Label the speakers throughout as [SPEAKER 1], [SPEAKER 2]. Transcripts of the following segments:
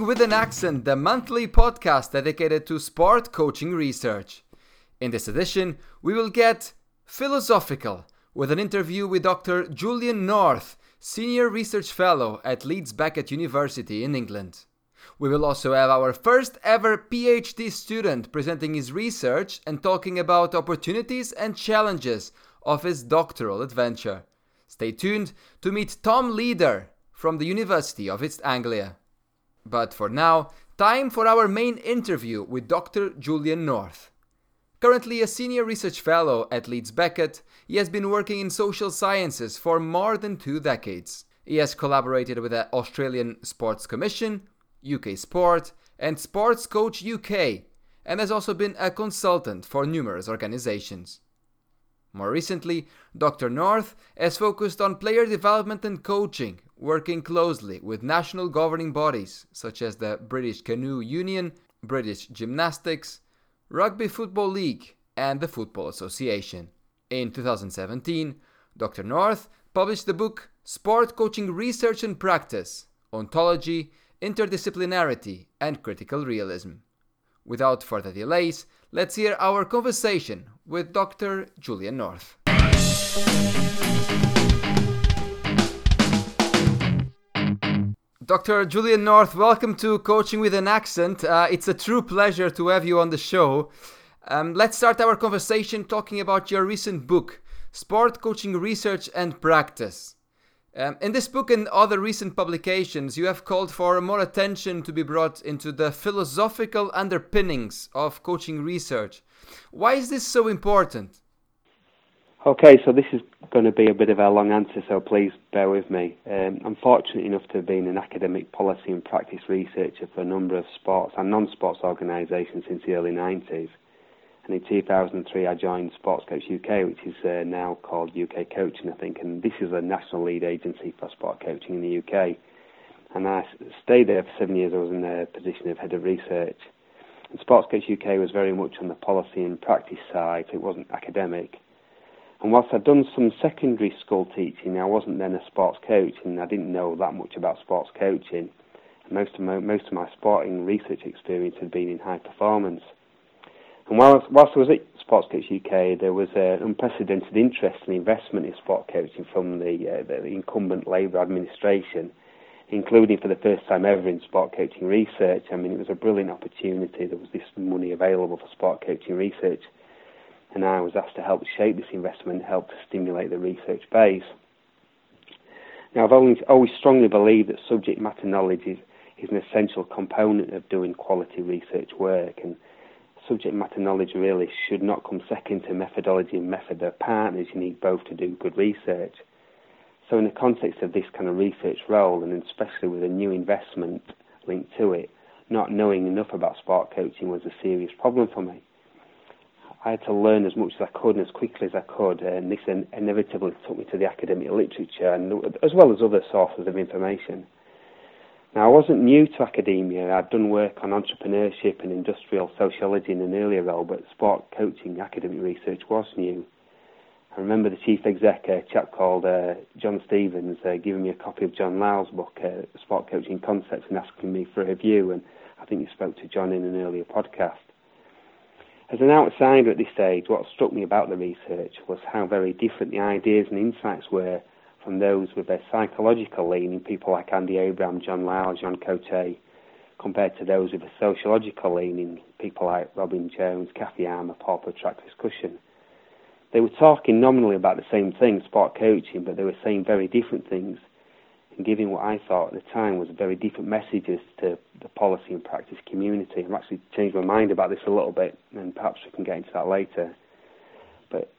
[SPEAKER 1] Coaching with an Accent, the monthly podcast dedicated to sport coaching research. In this edition, we will get philosophical with an interview with Dr. Julian North, Senior Research Fellow at Leeds Beckett University in England. We will also have our first ever PhD student presenting his research and talking about opportunities and challenges of his doctoral adventure. Stay tuned to meet Tom Leeder from the University of East Anglia. But for now, time for our main interview with Dr. Julian North. Currently a senior research fellow at Leeds Beckett, he has been working in social sciences for more than two decades. He has collaborated with the Australian Sports Commission, UK Sport, and Sports Coach UK, and has also been a consultant for numerous organizations. More recently, Dr. North has focused on player development and coaching, working closely with national governing bodies such as the British Canoe Union, British Gymnastics, Rugby Football League, and the Football Association. In 2017, Dr. North published the book Sport Coaching Research and Practice Ontology, Interdisciplinarity, and Critical Realism. Without further delays, let's hear our conversation with Dr. Julian North. Dr. Julian North, welcome to Coaching with an Accent. Uh, it's a true pleasure to have you on the show. Um, let's start our conversation talking about your recent book, Sport Coaching Research and Practice. Um, in this book and other recent publications, you have called for more attention to be brought into the philosophical underpinnings of coaching research. Why is this so important?
[SPEAKER 2] Okay, so this is going to be a bit of a long answer, so please bear with me. Um, I'm fortunate enough to have been an academic policy and practice researcher for a number of sports and non-sports organisations since the early 90s. And in 2003, I joined Sports Coach UK, which is uh, now called UK Coaching, I think, and this is a national lead agency for sport coaching in the UK. And I stayed there for seven years. I was in the position of head of research. And Sports Coach UK was very much on the policy and practice side, so it wasn't academic. And whilst I'd done some secondary school teaching, I wasn't then a sports coach, and I didn't know that much about sports coaching. most of my most of my sporting research experience had been in high performance. And whilst, whilst I was at Sports Coach UK, there was an unprecedented interest and investment in sport coaching from the, uh, the incumbent Labour administration, including for the first time ever in sport coaching research. I mean, it was a brilliant opportunity. There was this money available for sport coaching research and I was asked to help shape this investment, help to stimulate the research base. Now, I've always, always strongly believed that subject matter knowledge is, is an essential component of doing quality research work, and subject matter knowledge really should not come second to methodology and method. They're partners, you need both to do good research. So, in the context of this kind of research role, and especially with a new investment linked to it, not knowing enough about sport coaching was a serious problem for me. I had to learn as much as I could and as quickly as I could, and this inevitably took me to the academic literature, and as well as other sources of information. Now, I wasn't new to academia. I'd done work on entrepreneurship and industrial sociology in an earlier role, but sport coaching academic research was new. I remember the chief exec, a chap called uh, John Stevens, uh, giving me a copy of John Lyle's book, uh, Sport Coaching Concepts, and asking me for a review. And I think you spoke to John in an earlier podcast. As an outsider at this stage, what struck me about the research was how very different the ideas and insights were from those with a psychological leaning, people like Andy Abraham, John Lyle, John Coté, compared to those with a sociological leaning, people like Robyn Jones, Kathy Armour, Paul Potrac, Chris Cushion. They were talking nominally about the same thing, sport coaching, but they were saying very different things giving what I thought at the time was very different messages to the policy and practice community. I've actually changed my mind about this a little bit, and perhaps we can get into that later. But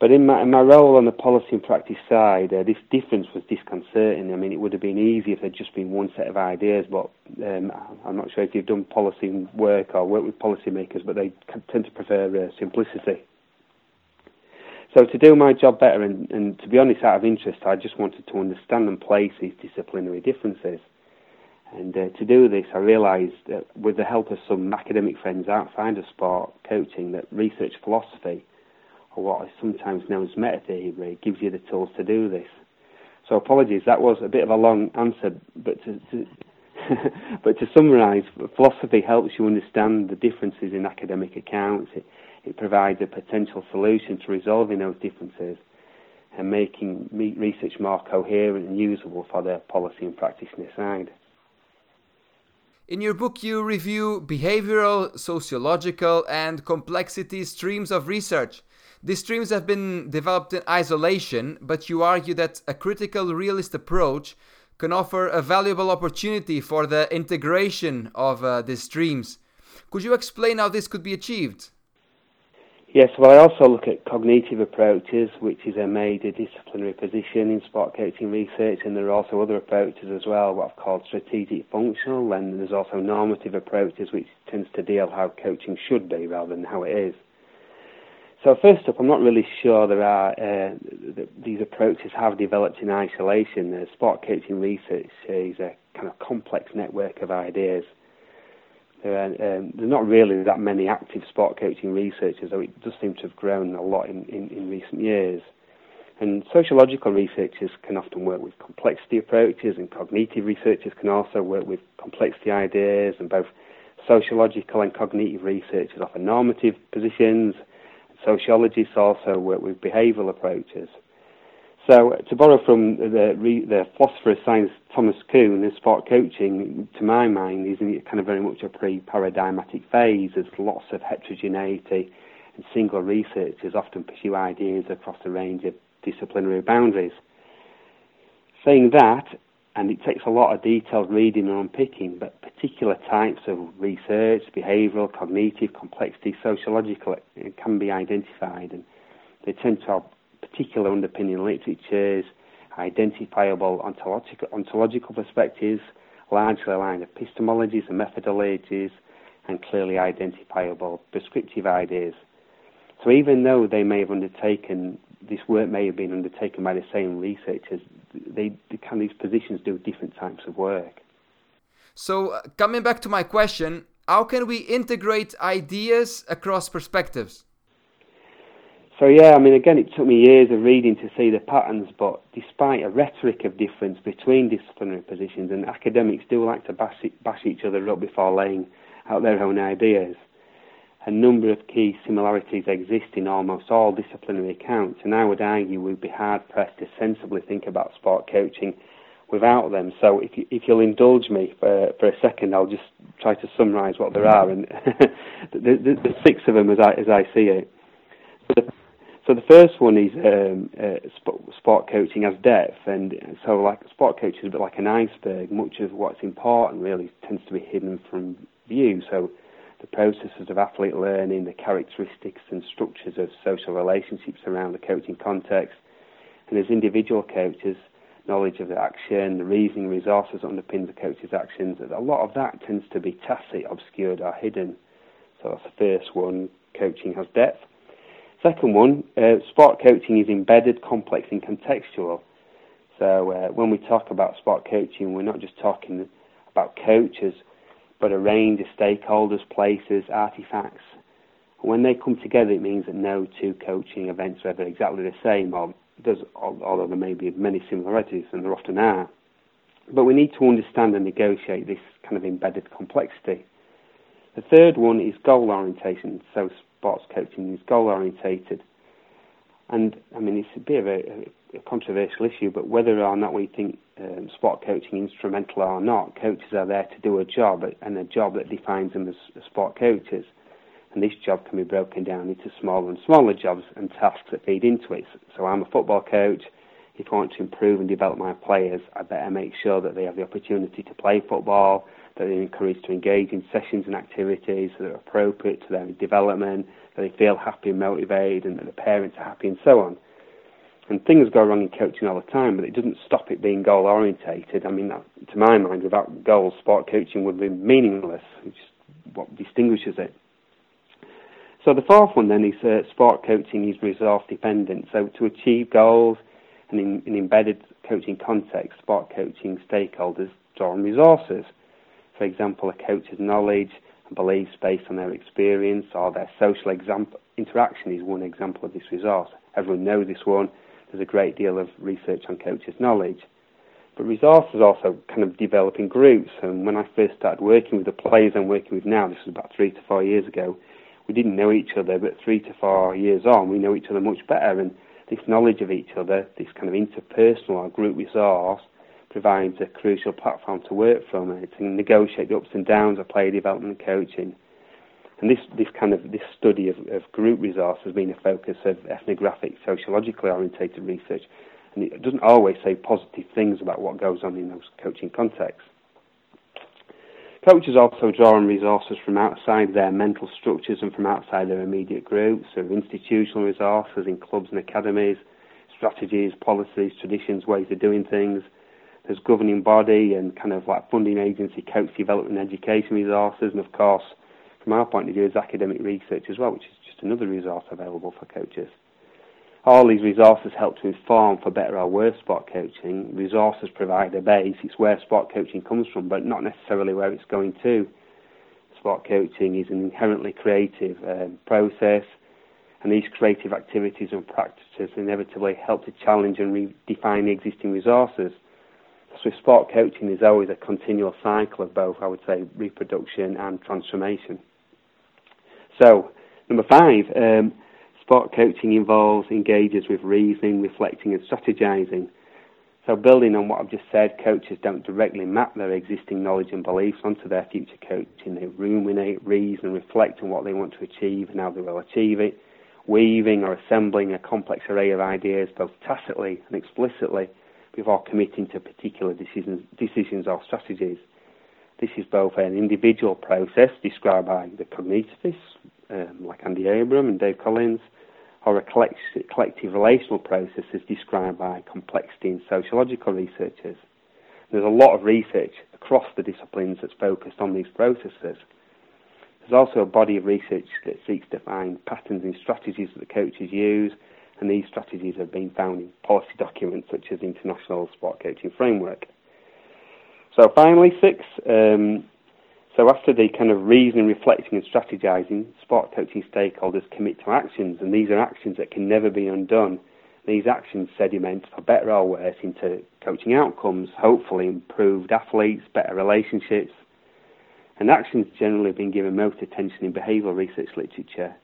[SPEAKER 2] but in my in my role on the policy and practice side, uh, this difference was disconcerting. I mean, it would have been easy if there'd just been one set of ideas, but um, I'm not sure if you've done policy work or worked with policymakers, but they tend to prefer uh, simplicity. So to do my job better, and, and to be honest, out of interest, I just wanted to understand and place these disciplinary differences. And uh, to do this, I realised that with the help of some academic friends outside of sport coaching, that research philosophy, or what is sometimes known as meta theory, gives you the tools to do this. So apologies, that was a bit of a long answer, but to, to but to summarise, philosophy helps you understand the differences in academic accounts. It, it provides a potential solution to resolving those differences and making research more coherent and usable for the policy and practitioner side.
[SPEAKER 1] In your book, you review behavioral, sociological, and complexity streams of research. These streams have been developed in isolation, but you argue that a critical realist approach can offer a valuable opportunity for the integration of uh, these streams. Could you explain how this could be achieved?
[SPEAKER 2] Yes, well, I also look at cognitive approaches, which is a major disciplinary position in sport coaching research, and there are also other approaches as well, what I've called strategic functional, and there's also normative approaches, which tends to deal how coaching should be rather than how it is. So first up, I'm not really sure there are uh, these approaches have developed in isolation. The sport coaching research is a kind of complex network of ideas there are, um, there's not really that many active sport coaching researchers, though it does seem to have grown a lot in, in, in recent years. And sociological researchers can often work with complexity approaches, and cognitive researchers can also work with complexity ideas, and both sociological and cognitive researchers offer normative positions. Sociologists also work with behavioural approaches. So, to borrow from the, the philosopher of science Thomas Kuhn, the sport coaching, to my mind, is in kind of very much a pre-paradigmatic phase. There's lots of heterogeneity, and single researchers often pursue ideas across a range of disciplinary boundaries. Saying that, and it takes a lot of detailed reading and unpicking, but particular types of research, behavioural, cognitive, complexity, sociological, can be identified, and they tend to particular underpinning literatures, identifiable ontological, ontological perspectives, largely aligned epistemologies and methodologies, and clearly identifiable prescriptive ideas. So even though they may have undertaken this work may have been undertaken by the same researchers, they, they can these positions do different types of work.
[SPEAKER 1] So uh, coming back to my question, how can we integrate ideas across perspectives?
[SPEAKER 2] So yeah, I mean, again, it took me years of reading to see the patterns, but despite a rhetoric of difference between disciplinary positions, and academics do like to bash, bash each other up before laying out their own ideas, a number of key similarities exist in almost all disciplinary accounts, and I would argue we'd be hard pressed to sensibly think about sport coaching without them. So if, you, if you'll indulge me for, for a second, I'll just try to summarise what there are, and the, the, the, six of them as I, as I see it. The, so the first one is um, uh, sport coaching as depth, and so like sport coaching is a bit like an iceberg. Much of what's important really tends to be hidden from view. So the processes of athlete learning, the characteristics and structures of social relationships around the coaching context, and as individual coaches, knowledge of the action, the reasoning resources underpin the coach's actions. A lot of that tends to be tacit, obscured, or hidden. So that's the first one. Coaching has depth. Second one, uh, sport coaching is embedded, complex, and contextual. So uh, when we talk about sport coaching, we're not just talking about coaches, but a range of stakeholders, places, artifacts. When they come together, it means that no two coaching events are ever exactly the same, or does, although there may be many similarities, and there often are. But we need to understand and negotiate this kind of embedded complexity. The third one is goal orientation. So sports coaching is goal orientated. And I mean, it's a bit of a, a controversial issue, but whether or not we think um, sport coaching instrumental or not, coaches are there to do a job and a job that defines them as, as sport coaches. And this job can be broken down into smaller and smaller jobs and tasks that feed into it. So I'm a football coach. If I want to improve and develop my players, I better make sure that they have the opportunity to play football, that they're encouraged to engage in sessions and activities that are appropriate to their development, that they feel happy and motivated, and that the parents are happy, and so on. And things go wrong in coaching all the time, but it doesn't stop it being goal orientated. I mean, that, to my mind, without goals, sport coaching would be meaningless, which is what distinguishes it. So the fourth one then is uh, sport coaching is resource dependent. So to achieve goals and in, in embedded coaching context, sport coaching stakeholders draw on resources. For example, a coach's knowledge and beliefs based on their experience or their social example, interaction is one example of this resource. Everyone knows this one. There's a great deal of research on coaches' knowledge. But resources also kind of develop in groups. And when I first started working with the players I'm working with now, this was about three to four years ago, we didn't know each other, but three to four years on, we know each other much better. And this knowledge of each other, this kind of interpersonal or group resource, provides a crucial platform to work from and to negotiate the ups and downs of player development and coaching. And this, this kind of this study of, of group resource has been a focus of ethnographic, sociologically orientated research, and it doesn't always say positive things about what goes on in those coaching contexts. Coaches also draw on resources from outside their mental structures and from outside their immediate groups, so institutional resources in clubs and academies, strategies, policies, traditions, ways of doing things. There's governing body and kind of like funding agency, coach development education resources, and of course, from our point of view, is academic research as well, which is just another resource available for coaches. All these resources help to inform for better or worse sport coaching. Resources provide a base. It's where sport coaching comes from, but not necessarily where it's going to. Sport coaching is an inherently creative um, process, and these creative activities and practices inevitably help to challenge and redefine the existing resources. So sport coaching is always a continual cycle of both, I would say, reproduction and transformation. So, number five, um, Sport coaching involves engages with reasoning, reflecting, and strategizing. So, building on what I've just said, coaches don't directly map their existing knowledge and beliefs onto their future coaching. They ruminate, reason, reflect on what they want to achieve and how they will achieve it, weaving or assembling a complex array of ideas both tacitly and explicitly before committing to particular decisions, decisions or strategies. This is both an individual process described by the cognitivists, um, like Andy Abraham and Dave Collins, or a collective relational process as described by complexity and sociological researchers. There's a lot of research across the disciplines that's focused on these processes. There's also a body of research that seeks to find patterns and strategies that the coaches use, and these strategies have been found in policy documents such as International Sport Coaching Framework. So finally, six, um, so after the kind of reasoning, reflecting and strategizing, sport coaching stakeholders commit to actions, and these are actions that can never be undone. These actions sediment for better or worse into coaching outcomes, hopefully improved athletes, better relationships, and actions generally have been given most attention in behavioural research literature.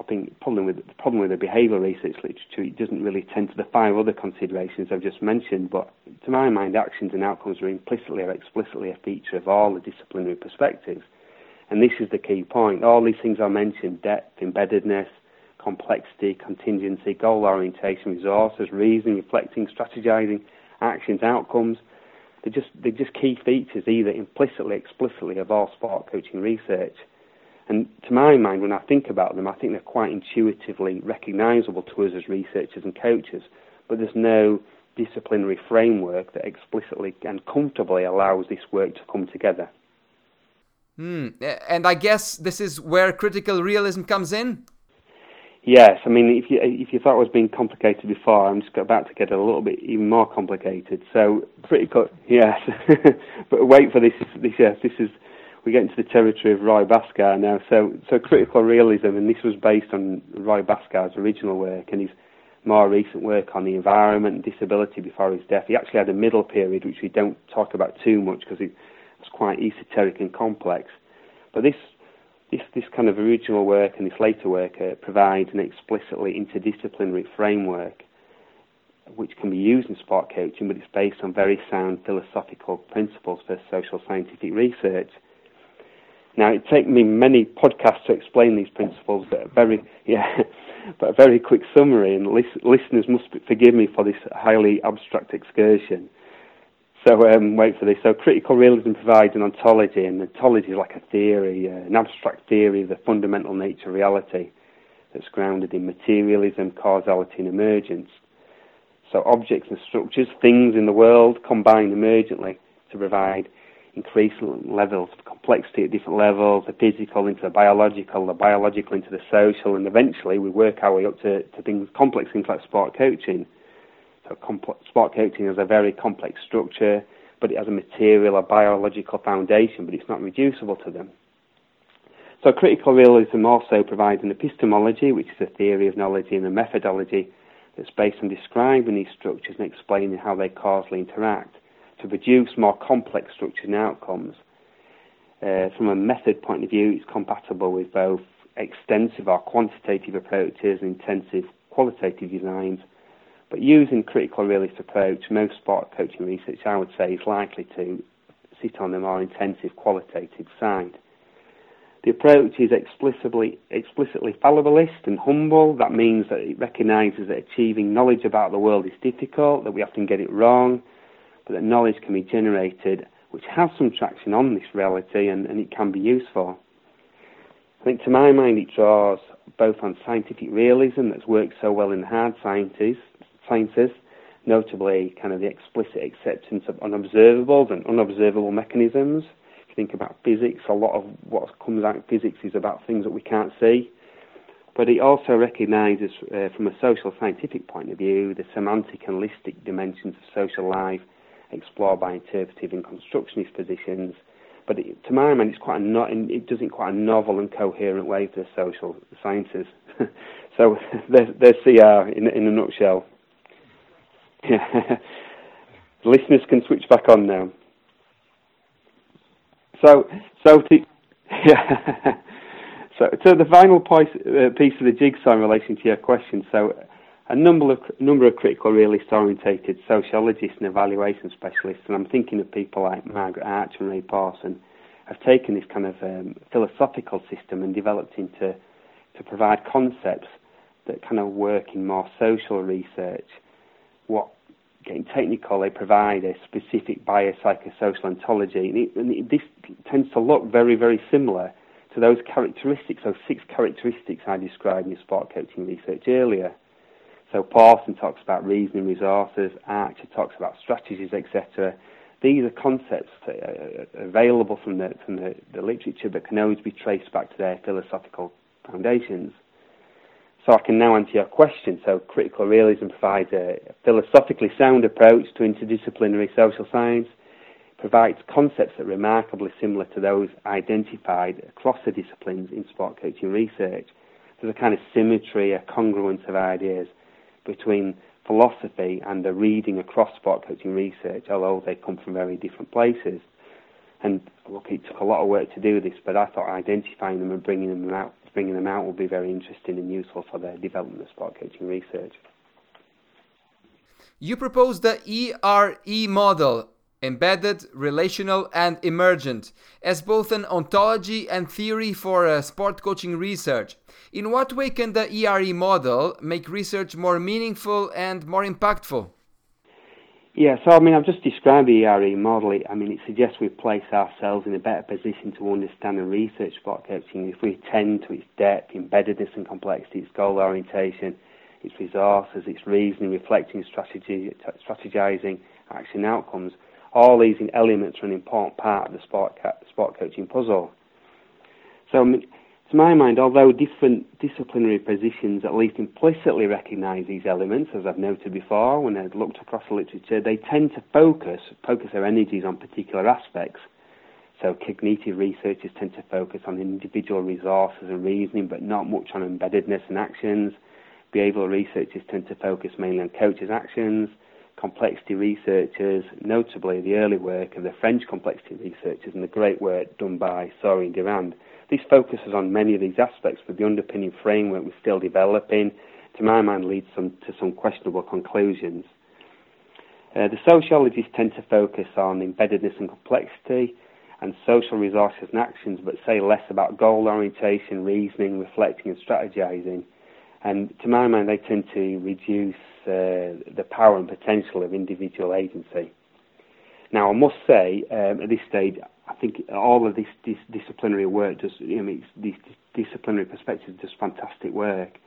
[SPEAKER 2] I think problem with the problem with the behavioural research literature, it doesn't really tend to the five other considerations I've just mentioned. But to my mind, actions and outcomes are implicitly or explicitly a feature of all the disciplinary perspectives. And this is the key point. All these things I mentioned: depth, embeddedness, complexity, contingency, goal orientation, resources, reasoning, reflecting, strategizing, actions, outcomes. They're just they're just key features, either implicitly, explicitly, of all sport coaching research. And to my mind, when I think about them, I think they're quite intuitively recognizable to us as researchers and coaches, but there's no disciplinary framework that explicitly and comfortably allows this work to come together.
[SPEAKER 1] Hmm. And I guess this is where critical realism comes in.
[SPEAKER 2] Yes, I mean, if you if you thought it was being complicated before, I'm just about to get a little bit even more complicated. So pretty cut, yes. but wait for this. This yes, this is we get into the territory of Roy Bhaskar now. So, so critical realism, and this was based on Roy Bhaskar's original work and his more recent work on the environment and disability before his death. He actually had a middle period, which we don't talk about too much because it was quite esoteric and complex. But this, this, this kind of original work and this later work uh, provides an explicitly interdisciplinary framework which can be used in sport coaching, but it's based on very sound philosophical principles for social scientific research. Now, it takes me many podcasts to explain these principles, but a very, yeah, but a very quick summary, and lis- listeners must forgive me for this highly abstract excursion. So, um, wait for this. So, critical realism provides an ontology, and ontology is like a theory, uh, an abstract theory of the fundamental nature of reality that's grounded in materialism, causality, and emergence. So, objects and structures, things in the world, combine emergently to provide increasing levels of complexity at different levels, the physical into the biological, the biological into the social, and eventually we work our way up to, to things, complex things like sport coaching. So sport coaching has a very complex structure, but it has a material, a biological foundation, but it's not reducible to them. So critical realism also provides an epistemology, which is a theory of knowledge, and a methodology that's based on describing these structures and explaining how they causally interact. To produce more complex structures and outcomes. Uh, from a method point of view, it's compatible with both extensive or quantitative approaches and intensive qualitative designs. But using critical realist approach, most sport coaching research, I would say, is likely to sit on the more intensive qualitative side. The approach is explicitly, explicitly fallibilist and humble. That means that it recognises that achieving knowledge about the world is difficult, that we often get it wrong, but that knowledge can be generated which has some traction on this reality and, and it can be useful. I think to my mind it draws both on scientific realism that's worked so well in hard sciences, sciences notably kind of the explicit acceptance of unobservables and unobservable mechanisms. If you think about physics, a lot of what comes out of physics is about things that we can't see. But it also recognises, uh, from a social scientific point of view, the semantic and listic dimensions of social life explored by interpretive and constructionist positions. But it, to my mind, it's quite a no, it does it in quite a novel and coherent way for the social sciences. so there's, there's CR in, in a nutshell. listeners can switch back on now. So, so to, yeah. so, so the final piece, uh, piece of the jigsaw in relation to your question. So, a number of number of critical realist orientated sociologists and evaluation specialists, and I'm thinking of people like Margaret Archer and Ray Pawson, have taken this kind of um, philosophical system and developed into to provide concepts that kind of work in more social research. What getting technical, they provide a specific biopsychosocial ontology, and, it, and it, this tends to look very very similar to those characteristics, those six characteristics I described in sport coaching research earlier. So Pawson talks about reasoning resources, Archer talks about strategies, etc. These are concepts uh, available from the from the, the literature, but can always be traced back to their philosophical foundations. So I can now answer your question. So critical realism provides a philosophically sound approach to interdisciplinary social science, provides concepts that are remarkably similar to those identified across the disciplines in sport coaching research. There's a kind of symmetry, a congruence of ideas between philosophy and the reading across sport coaching research, although they come from very different places. And look, it took a lot of work to do this, but I thought identifying them and bringing them out, bringing them out would be very interesting and useful for the development of sport coaching research.
[SPEAKER 1] You propose the ERE model embedded, relational, and emergent, as both an ontology and theory for uh, sport coaching research. In what way can the ERE model make research more meaningful and more impactful?
[SPEAKER 2] Yeah, so I mean, I've just described the ERE model. I mean, it suggests we place ourselves in a better position to understand and research sport coaching if we attend to its depth, embeddedness, and complexity, its goal orientation, its resources, its reasoning, reflecting, strategy, strategizing, action outcomes all these elements are an important part of the sport, sport coaching puzzle. So, to my mind, although different disciplinary positions at least implicitly recognise these elements, as I've noted before when I've looked across the literature, they tend to focus focus their energies on particular aspects. So, cognitive researchers tend to focus on individual resources and reasoning, but not much on embeddedness and actions. Behavioural researchers tend to focus mainly on coaches' actions complexity researchers, notably the early work of the French complexity researchers and the great work done by Saury and Durand. This focuses on many of these aspects, but the underpinning framework we're still developing, to my mind, leads some, to some questionable conclusions. Uh, the sociologists tend to focus on embeddedness and complexity and social resources and actions, but say less about goal orientation, reasoning, reflecting, and strategizing. And to my mind, they tend to reduce uh, the power and potential of individual agency. Now, I must say, um, at this stage, I think all of this, this disciplinary work does, I mean, these disciplinary perspectives does fantastic work,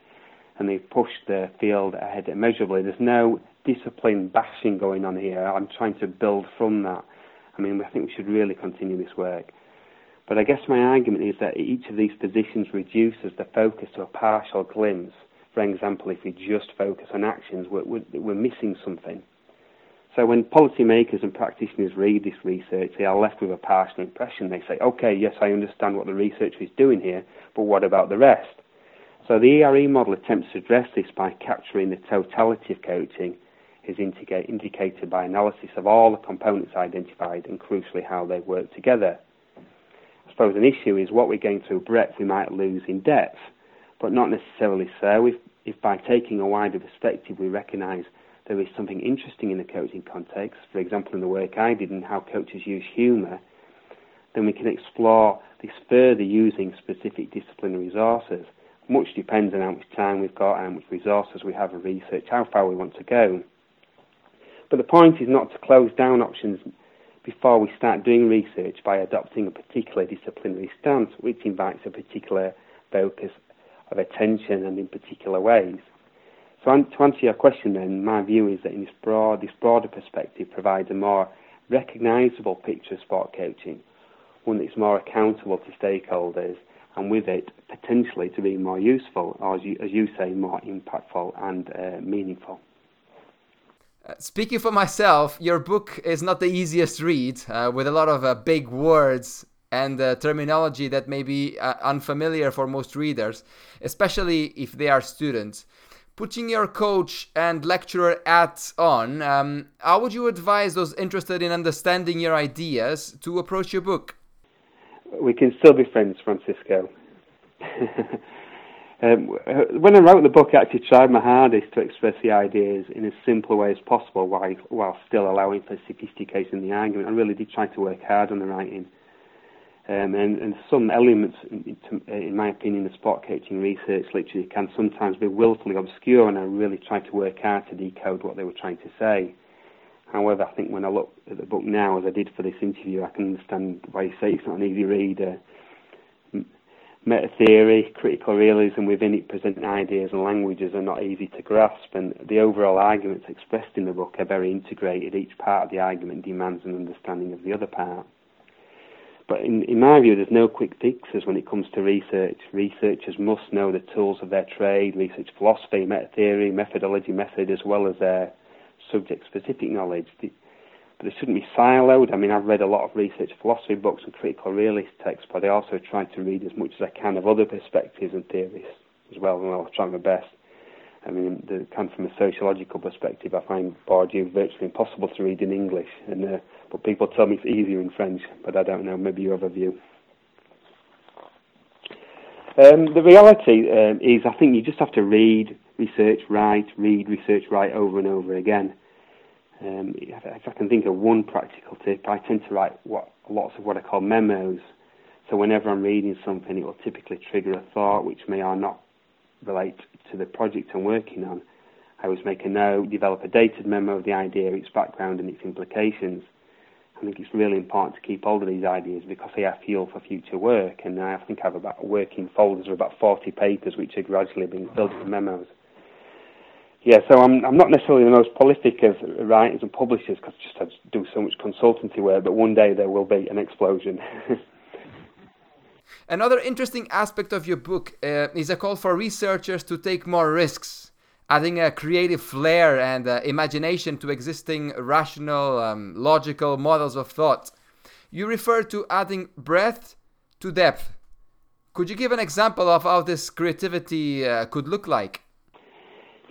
[SPEAKER 2] and they've pushed the field ahead immeasurably. There's no discipline bashing going on here. I'm trying to build from that. I mean, I think we should really continue this work. But I guess my argument is that each of these positions reduces the focus to a partial glimpse for example, if we just focus on actions, we're, we're, missing something. So when policymakers and practitioners read this research, they are left with a partial impression. They say, okay, yes, I understand what the researcher is doing here, but what about the rest? So the ERE model attempts to address this by capturing the totality of coaching is indicated by analysis of all the components identified and crucially how they work together. Suppose an issue is what we're going through breadth we might lose in depth, but not necessarily so if, if by taking a wider perspective we recognise there is something interesting in the coaching context, for example in the work I did and how coaches use humour, then we can explore this further using specific disciplinary resources. Much depends on how much time we've got, how much resources we have of research, how far we want to go. But the point is not to close down options before we start doing research by adopting a particular disciplinary stance which invites a particular focus of attention and in particular ways. So to answer your question then, my view is that in this broad, this broader perspective provides a more recognisable picture of sport coaching, one that's more accountable to stakeholders, and with it potentially to be more useful, or as you, as you say, more impactful and uh, meaningful.
[SPEAKER 1] Speaking for myself, your book is not the easiest read, uh, with a lot of uh, big words and uh, terminology that may be uh, unfamiliar for most readers, especially if they are students. Putting your coach and lecturer hats on, um, how would you advise those interested in understanding your ideas to approach your book?
[SPEAKER 2] We can still be friends, Francisco. um, when I wrote the book, I actually tried my hardest to express the ideas in as simple a way as possible while, while still allowing for sophistication in the argument. I really did try to work hard on the writing. Um, and, and, some elements, in, in, my opinion, of sport coaching research literature can sometimes be willfully obscure, and I really tried to work hard to decode what they were trying to say. However, I think when I look at the book now, as I did for this interview, I can understand why you say it's not an easy read. Uh, meta theory, critical realism within it present ideas and languages are not easy to grasp, and the overall arguments expressed in the book are very integrated. Each part of the argument demands an understanding of the other part. But in, in my view, there's no quick fixes when it comes to research. Researchers must know the tools of their trade, research philosophy, meta theory, methodology, method, as well as their subject-specific knowledge. but they shouldn't be siloed. I mean, I've read a lot of research philosophy books and critical realist texts, but I also try to read as much as I can of other perspectives and theories as well, and I'll try my best. I mean, the, kind of from a sociological perspective, I find Bourdieu virtually impossible to read in English, and uh, but people tell me it's easier in French, but I don't know. Maybe you have a view. Um, the reality um, is, I think you just have to read, research, write, read, research, write over and over again. Um, if I can think of one practical tip, I tend to write what lots of what I call memos. So whenever I'm reading something, it will typically trigger a thought which may or not relate to the project I'm working on. I always make a note, develop a dated memo of the idea, its background, and its implications. I think it's really important to keep hold of these ideas because they are fuel for future work. And I think I have about working folders of about 40 papers which are gradually being filled with memos. Yeah, so I'm I'm not necessarily the most prolific of writers and publishers because just I just do so much consultancy work. But one day there will be an explosion.
[SPEAKER 1] Another interesting aspect of your book uh, is a call for researchers to take more risks, adding a creative flair and uh, imagination to existing rational, um, logical models of thought. You refer to adding breadth to depth. Could you give an example of how this creativity uh, could look like?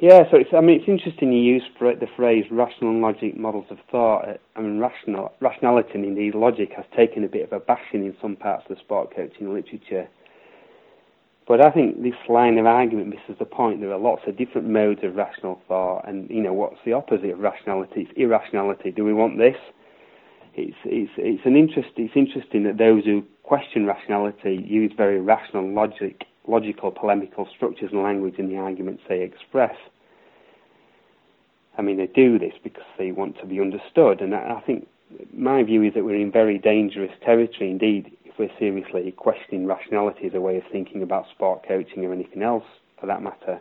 [SPEAKER 2] Yeah, so it's, I mean, it's interesting you use the phrase rational and logic models of thought. Uh, I mean, rational, rationality and indeed logic has taken a bit of a bashing in some parts of the sport coaching literature. But I think this line of argument misses the point. There are lots of different modes of rational thought, and you know what's the opposite of rationality? It's irrationality. Do we want this? It's it's it's an interest. It's interesting that those who question rationality use very rational logic logical polemical structures and language in the arguments they express. I mean, they do this because they want to be understood, and I think my view is that we're in very dangerous territory indeed if we're seriously questioning rationality as a way of thinking about sport coaching or anything else for that matter.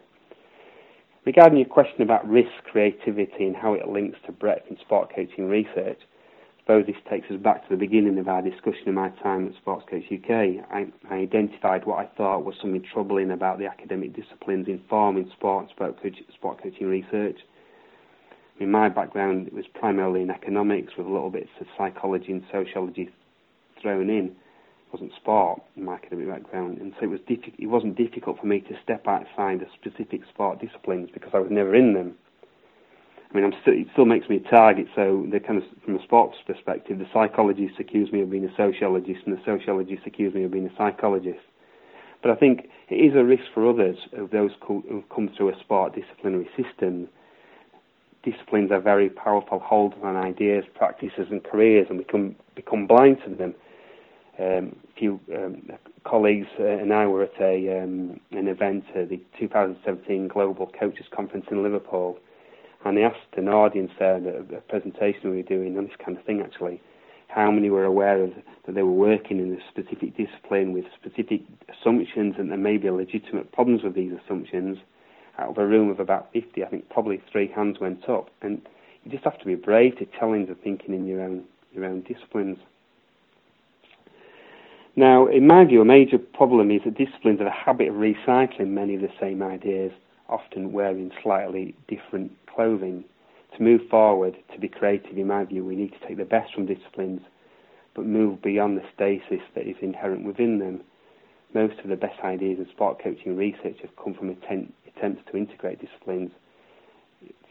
[SPEAKER 2] Regarding your question about risk, creativity, and how it links to breadth in sport coaching research, I suppose this takes us back to the beginning of our discussion of my time at Sports Coach UK. I, I identified what I thought was something troubling about the academic disciplines informing sport and sport, coach, sport coaching research. In my background, it was primarily in economics with a little bit of psychology and sociology thrown in. It wasn't sport in my academic background, and so it was diffi- it wasn't difficult for me to step outside the specific sport disciplines because I was never in them. I mean, still, it still makes me a target. So, the kind of from a sports perspective, the psychologists accuse me of being a sociologist, and the sociologists accuse me of being a psychologist. But I think it is a risk for others of those who come through a sport disciplinary system. Disciplines are very powerful hold on ideas, practices, and careers, and we can become blind to them. Um, a few um, colleagues uh, and I were at a um, an event, uh, the 2017 Global Coaches Conference in Liverpool, and they asked an audience there, a, a presentation we were doing on this kind of thing actually, how many were aware of that they were working in a specific discipline with specific assumptions and there may be legitimate problems with these assumptions. Out of a room of about 50, I think probably three hands went up. And you just have to be brave to challenge the thinking in your own your own disciplines. Now, in my view, a major problem is that disciplines have a habit of recycling many of the same ideas, often wearing slightly different clothing. To move forward, to be creative, in my view, we need to take the best from disciplines, but move beyond the stasis that is inherent within them. Most of the best ideas in sport coaching research have come from attempt, attempts to integrate disciplines,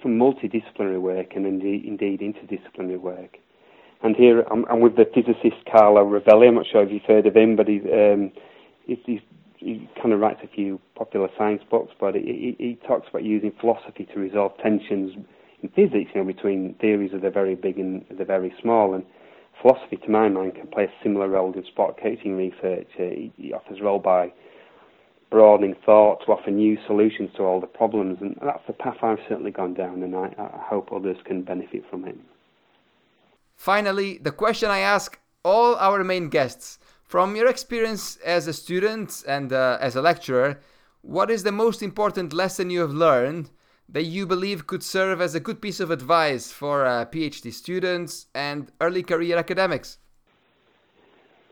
[SPEAKER 2] from multidisciplinary work and indeed, indeed interdisciplinary work. And here I'm, I'm, with the physicist Carlo Rovelli. I'm not sure if you've heard of him, but he's, um, he's, he's, he kind of writes a few popular science books, but he, he talks about using philosophy to resolve tensions in physics, you know, between theories of the very big and the very small. And philosophy, to my mind, can play a similar role in sport coaching research. Uh, he, offers a role by broadening thought to offer new solutions to all the problems, and that's the path I've certainly gone down, and I, I hope others can benefit from it.
[SPEAKER 1] Finally, the question I ask all our main guests from your experience as a student and uh, as a lecturer, what is the most important lesson you have learned that you believe could serve as a good piece of advice for uh, PhD students and early career academics?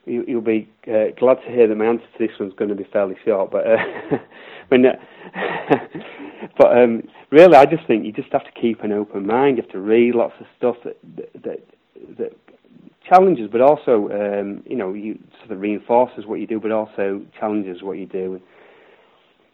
[SPEAKER 2] You, will be uh, glad to hear that my answer to this one's going to be fairly short, but uh, uh, but um, really, I just think you just have to keep an open mind. You have to read lots of stuff that that, that challenges, but also um, you know you sort of reinforces what you do, but also challenges what you do.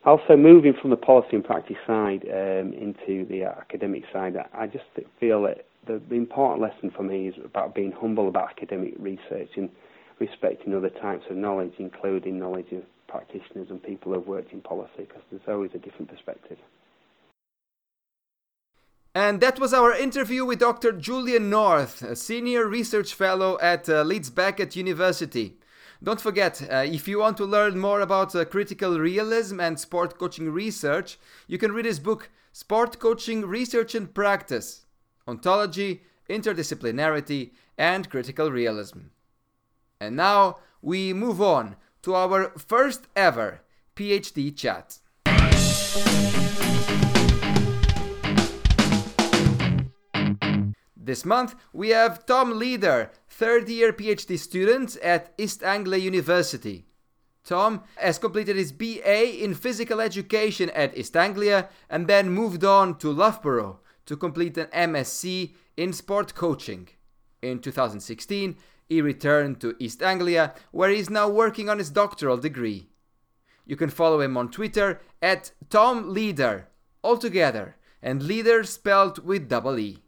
[SPEAKER 2] Also, moving from the policy and practice side um, into the academic side, I just feel that the, the, important lesson for me is about being humble about academic research and respecting other types of knowledge, including knowledge of practitioners and people who have worked in policy, because there's always a different perspective.
[SPEAKER 1] And that was our interview with Dr. Julian North, a senior research fellow at uh, Leeds Beckett University. Don't forget, uh, if you want to learn more about uh, critical realism and sport coaching research, you can read his book, Sport Coaching Research and Practice Ontology, Interdisciplinarity, and Critical Realism. And now we move on to our first ever PhD chat. This month we have Tom Leeder, third year PhD student at East Anglia University. Tom has completed his BA in physical education at East Anglia and then moved on to Loughborough to complete an MSc in sport coaching. In 2016, he returned to East Anglia where he is now working on his doctoral degree. You can follow him on Twitter at Tom Leeder, altogether, and Leeder spelled with double E.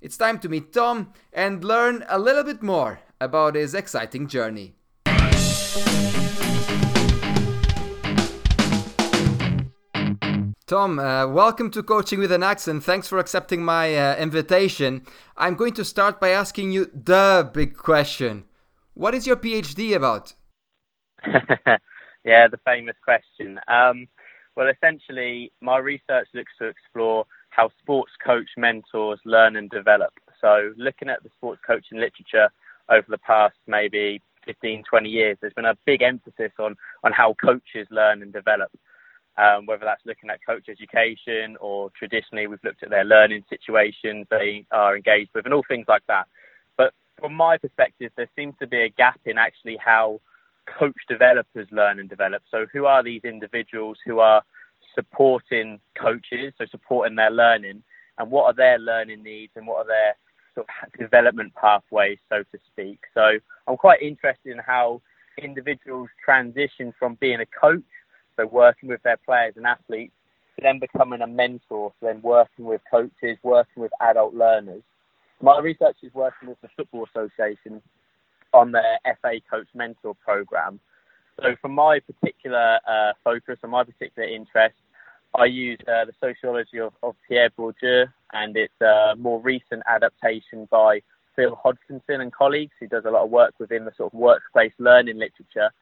[SPEAKER 1] It's time to meet Tom and learn a little bit more about his exciting journey. Tom, uh, welcome to Coaching with an Accent. Thanks for accepting my uh, invitation. I'm going to start by asking you the big question What is your PhD about?
[SPEAKER 3] yeah, the famous question. Um, well, essentially, my research looks to explore how sports coach mentors learn and develop. So, looking at the sports coaching literature over the past maybe 15, 20 years, there's been a big emphasis on, on how coaches learn and develop. Um, whether that's looking at coach education or traditionally we've looked at their learning situations they are engaged with and all things like that. But from my perspective, there seems to be a gap in actually how coach developers learn and develop. So, who are these individuals who are supporting coaches, so supporting their learning, and what are their learning needs and what are their sort of development pathways, so to speak. So I'm quite interested in how individuals transition from being a coach, so working with their players and athletes, then becoming a mentor, so then working with coaches, working with adult learners. My research is working with the Football Association on their FA Coach Mentor program. So, for my particular uh, focus and my particular interest, I use uh, the sociology of, of, Pierre Bourdieu and its uh, more recent adaptation by Phil Hodkinson and colleagues, who does a lot of work within the sort of workplace learning literature.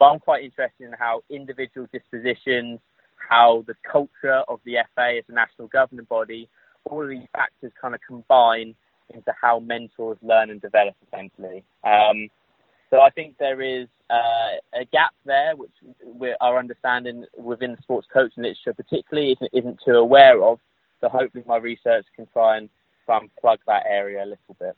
[SPEAKER 3] But I'm quite interested in how individual dispositions, how the culture of the FA as a national governing body, all of these factors kind of combine into how mentors learn and develop essentially. Um, so I think there is uh, a gap there, which our understanding within the sports coaching literature particularly isn't, isn't too aware of. So hopefully my research can try and, try and plug that area a little bit.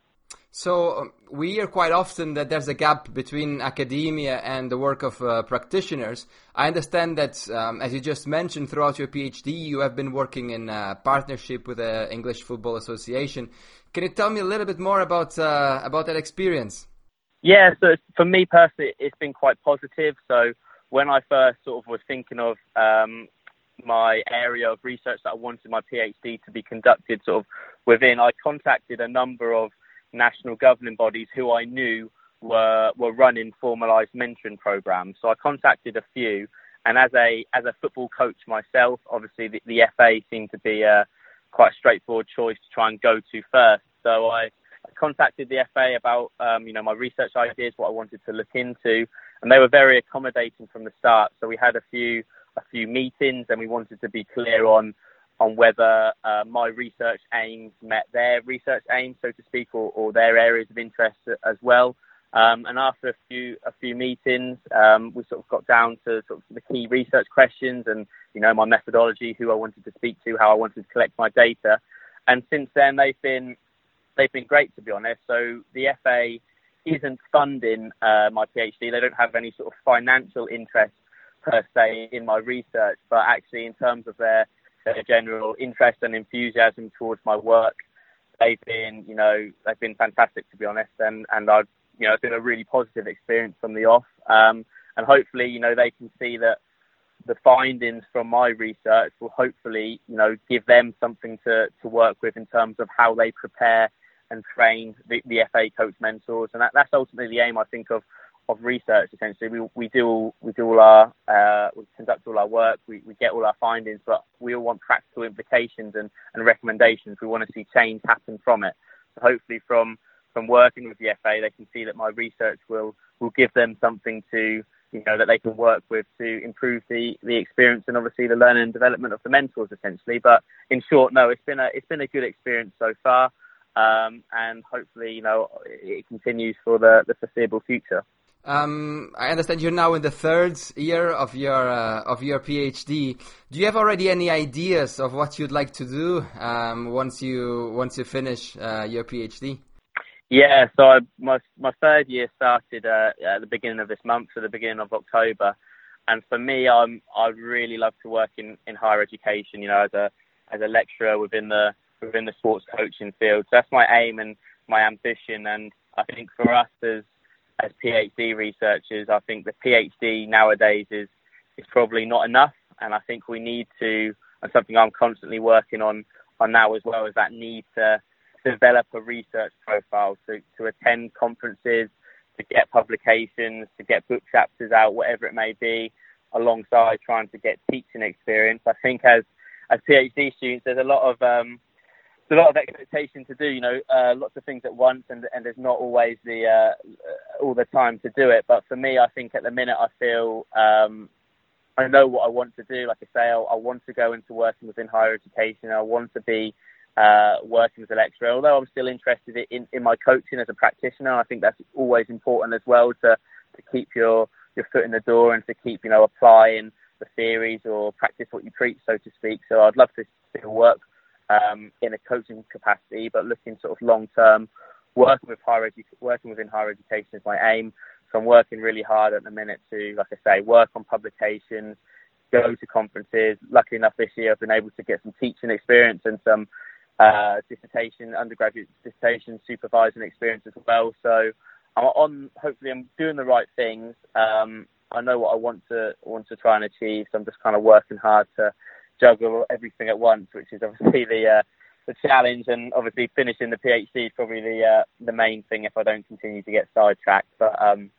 [SPEAKER 1] So um, we hear quite often that there's a gap between academia and the work of uh, practitioners. I understand that, um, as you just mentioned, throughout your PhD, you have been working in partnership with the English Football Association. Can you tell me a little bit more about uh, about that experience?
[SPEAKER 3] Yeah, so for me personally, it's been quite positive. So when I first sort of was thinking of um, my area of research that I wanted my PhD to be conducted sort of within, I contacted a number of national governing bodies who I knew were were running formalised mentoring programs. So I contacted a few, and as a as a football coach myself, obviously the, the FA seemed to be a quite a straightforward choice to try and go to first. So I contacted the FA about um, you know my research ideas, what I wanted to look into, and they were very accommodating from the start. So we had a few a few meetings, and we wanted to be clear on on whether uh, my research aims met their research aims, so to speak, or, or their areas of interest as well. Um, and after a few a few meetings, um, we sort of got down to sort of the key research questions and you know my methodology, who I wanted to speak to, how I wanted to collect my data. And since then, they've been they've been great to be honest. So the FA isn't funding uh, my PhD. They don't have any sort of financial interest per se in my research, but actually in terms of their, their general interest and enthusiasm towards my work, they've been, you know, they've been fantastic to be honest, and and I've, you know, it's been a really positive experience from the off, um, and hopefully, you know, they can see that the findings from my research will hopefully, you know, give them something to to work with in terms of how they prepare and train the, the FA coach mentors, and that, that's ultimately the aim I think of of research. Essentially, we we do all, we do all our uh, we conduct all our work, we, we get all our findings, but we all want practical implications and, and recommendations. We want to see change happen from it. So hopefully, from from working with the FA, they can see that my research will will give them something to you know that they can work with to improve the the experience and obviously the learning and development of the mentors essentially. But in short, no, it's been a it's been a good experience so far um, and hopefully, you know, it continues for the, the foreseeable future.
[SPEAKER 1] Um, I understand you're now in the third year of your uh, of your PhD. Do you have already any ideas of what you'd like to do um, once you once you finish uh, your PhD?
[SPEAKER 3] Yeah, so I, my my third year started uh, at the beginning of this month, so the beginning of October, and for me, I'm I really love to work in, in higher education. You know, as a as a lecturer within the within the sports coaching field. So that's my aim and my ambition. And I think for us as as PhD researchers, I think the PhD nowadays is is probably not enough. And I think we need to, and something I'm constantly working on on now as well, is that need to develop a research profile to to attend conferences, to get publications, to get book chapters out, whatever it may be, alongside trying to get teaching experience. I think as as PhD students, there's a lot of um, a lot of expectation to do, you know, uh, lots of things at once, and and there's not always the uh, all the time to do it. But for me, I think at the minute I feel um, I know what I want to do. Like I say, I, I want to go into working within higher education. I want to be uh, working as a lecturer. Although I'm still interested in, in my coaching as a practitioner, I think that's always important as well to to keep your your foot in the door and to keep you know applying the theories or practice what you preach, so to speak. So I'd love to still work um, in a coaching capacity, but looking sort of long term, working with higher edu- working within higher education is my aim. So I'm working really hard at the minute to, like I say, work on publications, go to conferences. Luckily enough, this year I've been able to get some teaching experience and some uh, dissertation, undergraduate dissertation supervising experience as well. So I'm on. Hopefully, I'm doing the right things. Um, I know what I want to want to try and achieve. So I'm just kind of working hard to juggle everything at once, which is obviously the uh, the challenge. And obviously, finishing the PhD is probably the uh, the main thing if I don't continue to get sidetracked. But um,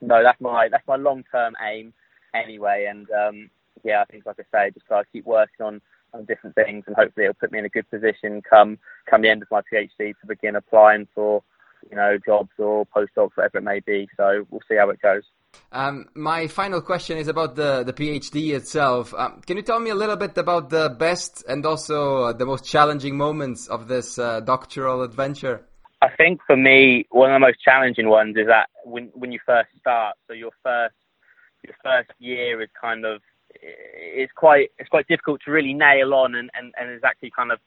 [SPEAKER 3] no, that's my that's my long term aim anyway. And um, yeah, I think like I say, just gotta keep working on on different things, and hopefully it'll put me in a good position come come the end of my PhD to begin applying for you know jobs or postdocs, whatever it may be. So we'll see how it goes.
[SPEAKER 1] Um, my final question is about the, the PhD itself. Um, can you tell me a little bit about the best and also the most challenging moments of this uh, doctoral adventure?
[SPEAKER 3] I think for me, one of the most challenging ones is that when when you first start, so your first your first year is kind of it's quite it's quite difficult to really nail on and, and, and exactly kind of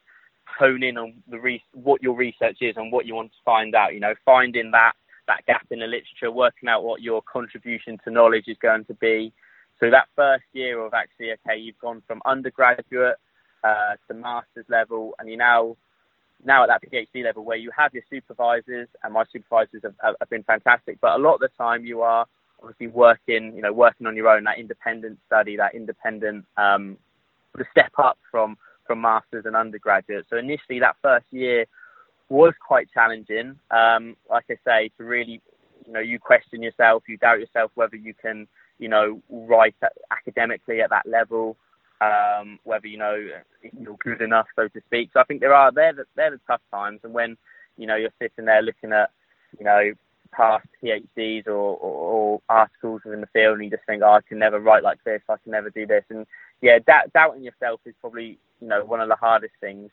[SPEAKER 3] hone in on the re- what your research is and what you want to find out. You know, finding that that gap in the literature, working out what your contribution to knowledge is going to be. So that first year of actually, okay, you've gone from undergraduate uh, to master's level, and you're now now at that PhD level where you have your supervisors, and my supervisors have, have been fantastic. But a lot of the time, you are obviously working, you know, working on your own, that independent study, that independent um, the step up from from masters and undergraduate. So initially, that first year was quite challenging. Um, like I say, to really, you know, you question yourself, you doubt yourself whether you can, you know, write academically at that level, um, whether you know you're good enough, so to speak. So I think there are they're the, they're the tough times, and when you know you're sitting there looking at, you know, past PhDs or, or, or articles within the field, and you just think, oh, I can never write like this, I can never do this, and yeah, doubt, doubting yourself is probably you know one of the hardest things.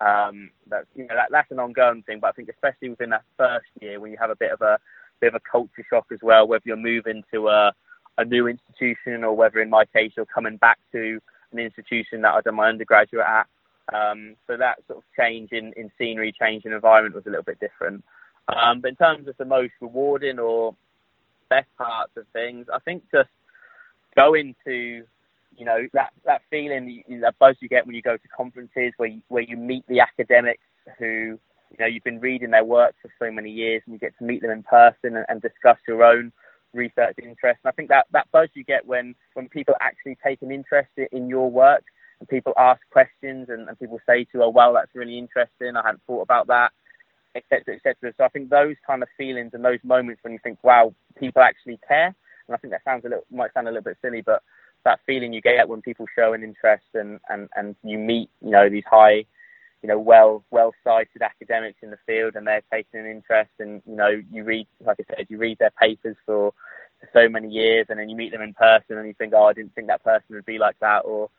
[SPEAKER 3] Um, that you know that, that's an ongoing thing, but I think especially within that first year when you have a bit of a bit of a culture shock as well, whether you're moving to a a new institution or whether in my case you're coming back to an institution that I'd done my undergraduate at. Um, so that sort of change in, in scenery, change in environment was a little bit different. Um, but in terms of the most rewarding or best parts of things, I think just going to you know that that feeling that buzz you get when you go to conferences where you, where you meet the academics who you know you've been reading their work for so many years and you get to meet them in person and, and discuss your own research interest. And I think that that buzz you get when when people actually take an interest in your work and people ask questions and, and people say to you, "Oh, well, that's really interesting. I hadn't thought about that." etc etc so i think those kind of feelings and those moments when you think wow people actually care and i think that sounds a little might sound a little bit silly but that feeling you get when people show an interest and, and, and you meet, you know, these high, you know, well well cited academics in the field and they're taking an interest and, you know, you read like I said, you read their papers for, so many years and then you meet them in person and you think, Oh, I didn't think that person would be like that or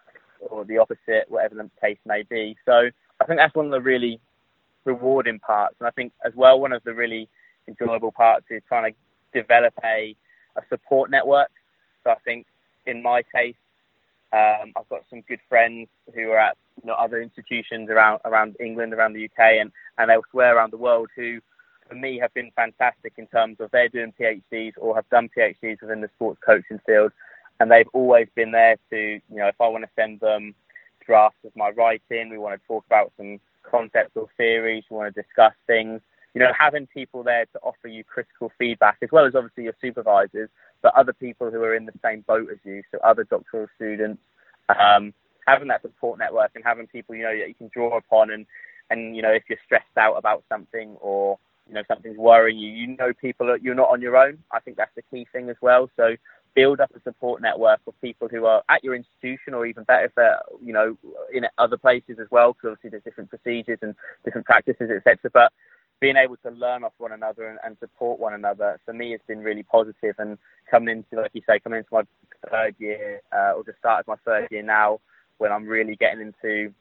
[SPEAKER 3] or the opposite, whatever the case may be. So I think that's one of the really rewarding parts. And I think as well one of the really enjoyable parts is trying to develop a, a support network. So I think in my case, um, I've got some good friends who are at you know, other institutions around around England, around the UK, and, and elsewhere around the world who, for me, have been fantastic in terms of they're doing PhDs or have done PhDs within the sports coaching field, and they've always been there to, you know, if I want to send them drafts of my writing, we want to talk about some concepts or theories, we want to discuss things, you know, having people there to offer you critical feedback, as well as obviously your supervisors, but other people who are in the same boat as you, so other doctoral students, um, having that support network and having people, you know, that you can draw upon and, and, you know, if you're stressed out about something or, you know, something's worrying you, you know people, you're not on your own. I think that's the key thing as well. So build up a support network of people who are at your institution or even better if they're, you know, in other places as well, because obviously there's different procedures and different practices, etc. But being able to learn off one another and, and support one another for me has been really positive. And coming into, like you say, coming into my third year uh, or just started my third year now, when I'm really getting into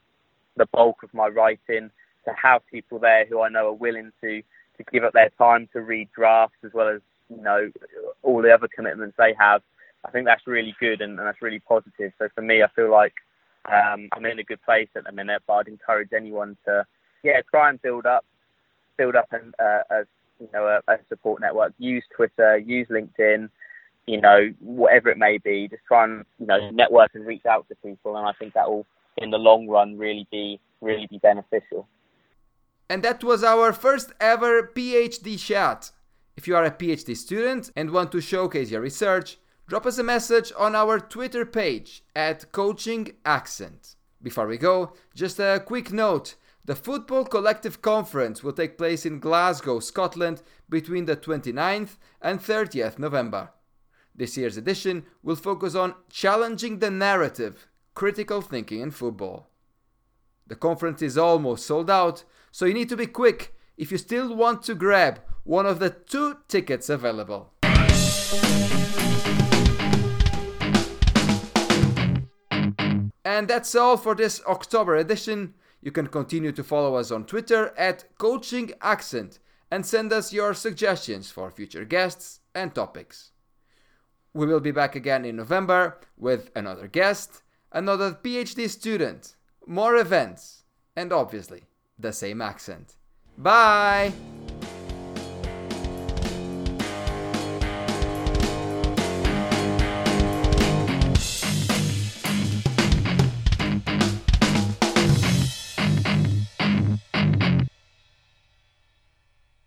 [SPEAKER 3] the bulk of my writing, to have people there who I know are willing to to give up their time to read drafts as well as you know all the other commitments they have. I think that's really good and, and that's really positive. So for me, I feel like um, I'm in a good place at the minute. But I'd encourage anyone to yeah try and build up build up an, uh, a you know a, a, support network. Use Twitter, use LinkedIn, you know whatever it may be. Just try and you know network and reach out to people, and I think that will in the long run really be really be beneficial.
[SPEAKER 1] And that was our first ever PhD chat. If you are a PhD student and want to showcase your research, drop us a message on our Twitter page at Coaching Accent. Before we go, just a quick note the Football Collective Conference will take place in Glasgow, Scotland between the 29th and 30th November. This year's edition will focus on challenging the narrative, critical thinking in football. The conference is almost sold out, so you need to be quick if you still want to grab one of the two tickets available. And that's all for this October edition. You can continue to follow us on Twitter at Coaching Accent and send us your suggestions for future guests and topics. We will be back again in November with another guest, another PhD student, more events, and obviously the same accent. Bye!